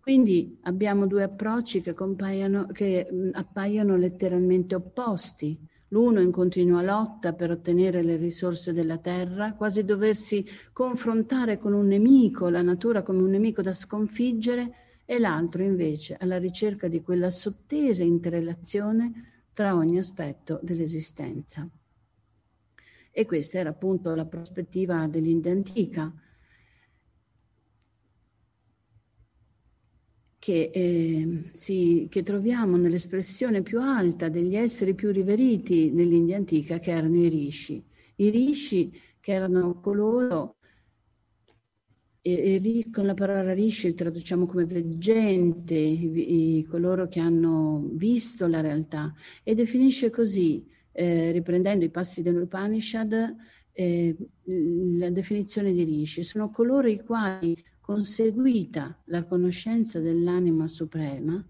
Quindi abbiamo due approcci che, che mh, appaiono letteralmente opposti l'uno in continua lotta per ottenere le risorse della terra, quasi doversi confrontare con un nemico, la natura come un nemico da sconfiggere, e l'altro invece alla ricerca di quella sottesa interrelazione tra ogni aspetto dell'esistenza. E questa era appunto la prospettiva dell'India antica, che, eh, si, che, troviamo nell'espressione più alta degli esseri più riveriti nell'India antica, che erano i rishi. I rishi che erano coloro, e, e con la parola rishi traduciamo come veggente, i, i, coloro che hanno visto la realtà, e definisce così, eh, riprendendo i passi dell'Upanishad, eh, la definizione di rishi. Sono coloro i quali conseguita la conoscenza dell'anima suprema,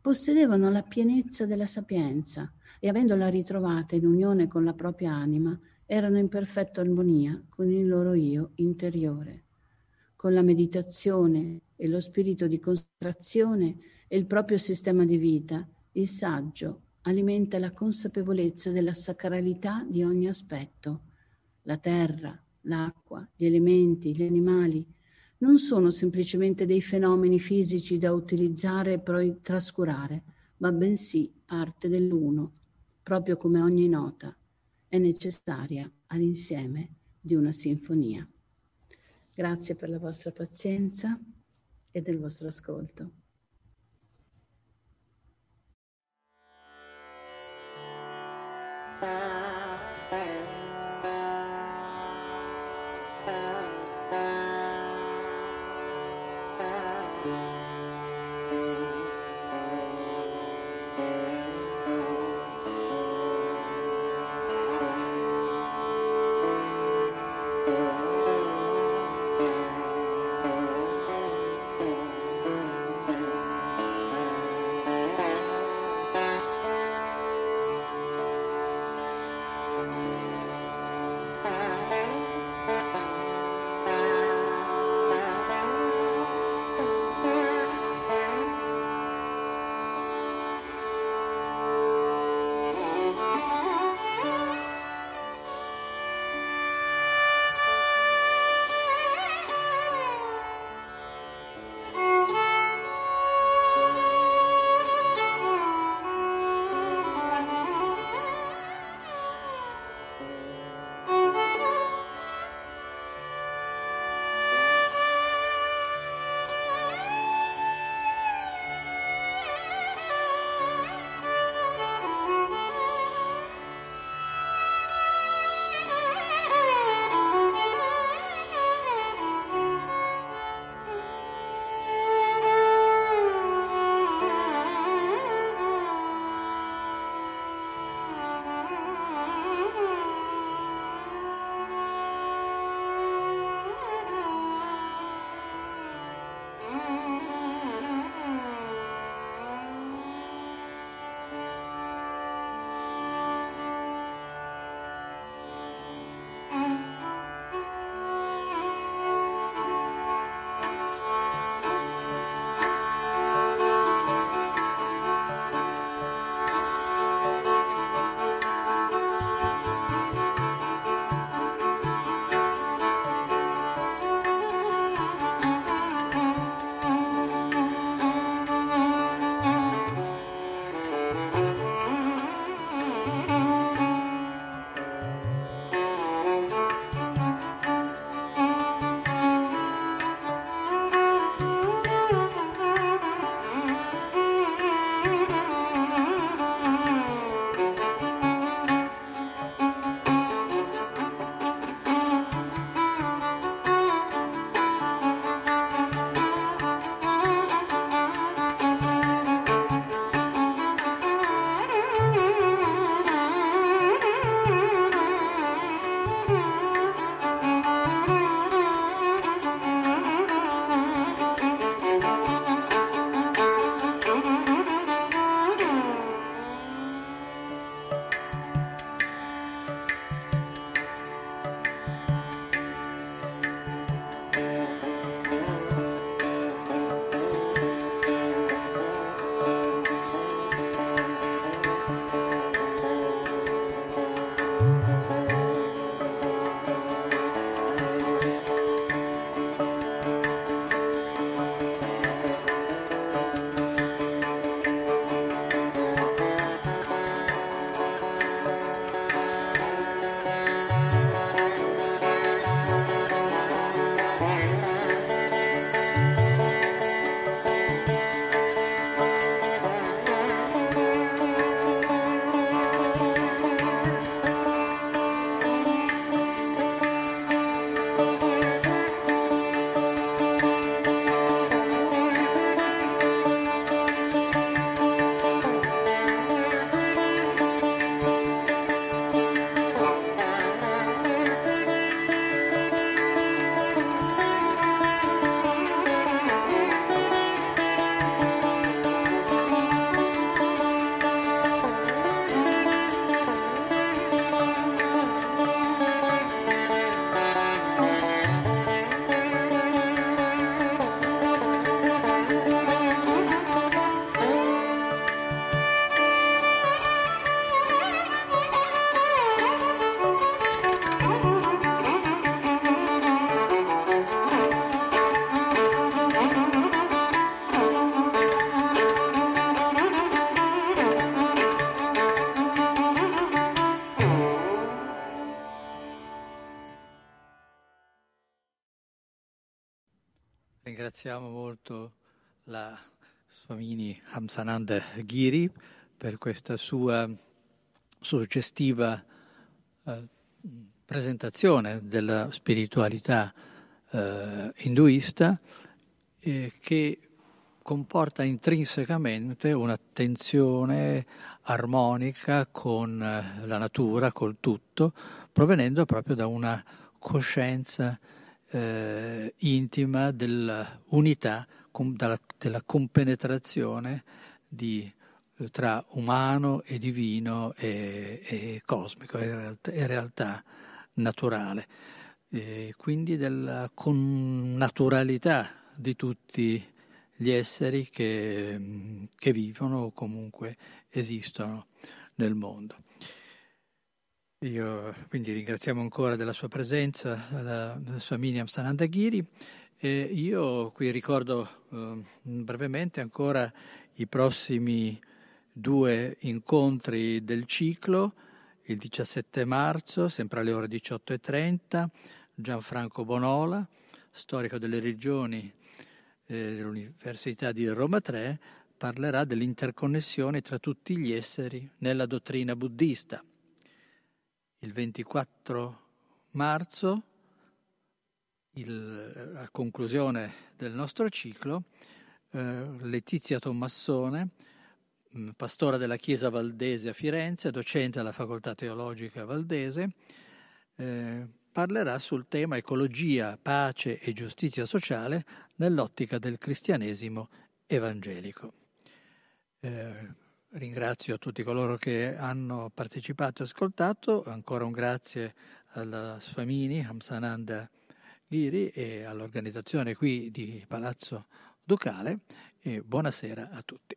possedevano la pienezza della sapienza e avendola ritrovata in unione con la propria anima, erano in perfetta armonia con il loro io interiore. Con la meditazione e lo spirito di concentrazione e il proprio sistema di vita, il saggio alimenta la consapevolezza della sacralità di ogni aspetto. La terra, l'acqua, gli elementi, gli animali, non sono semplicemente dei fenomeni fisici da utilizzare e poi trascurare, ma bensì parte dell'uno, proprio come ogni nota è necessaria all'insieme di una sinfonia. Grazie per la vostra pazienza e del vostro ascolto. Bye. Molto la Swamini Hamsananda Giri per questa sua suggestiva eh, presentazione della spiritualità eh, induista eh, che comporta intrinsecamente un'attenzione armonica con eh, la natura, col tutto, provenendo proprio da una coscienza eh, intima dell'unità, com, della, della, compenetrazione di, eh, tra umano e divino e, e cosmico, e realtà, e realtà naturale. E quindi della connaturalità di tutti gli esseri che, che vivono o comunque esistono nel mondo. Io quindi ringraziamo ancora della sua presenza la, sua Miriam Sanandagiri e io qui ricordo eh, brevemente ancora i prossimi due incontri del ciclo, il 17 marzo, sempre alle ore 18.30, Gianfranco Bonola, storico delle regioni eh, dell'Università di Roma 3 parlerà dell'interconnessione tra tutti gli esseri nella dottrina buddista. Il 24 marzo, il, a conclusione del nostro ciclo, eh, Letizia Tommassone, mm, pastora della Chiesa Valdese a Firenze, docente alla Facoltà Teologica Valdese, eh, parlerà sul tema ecologia, pace e giustizia sociale nell'ottica del cristianesimo evangelico. Eh, ringrazio tutti coloro che hanno partecipato e ascoltato, ancora un grazie alla Sfamini, Hamsananda Giri e all'organizzazione qui di Palazzo Ducale e buonasera a tutti.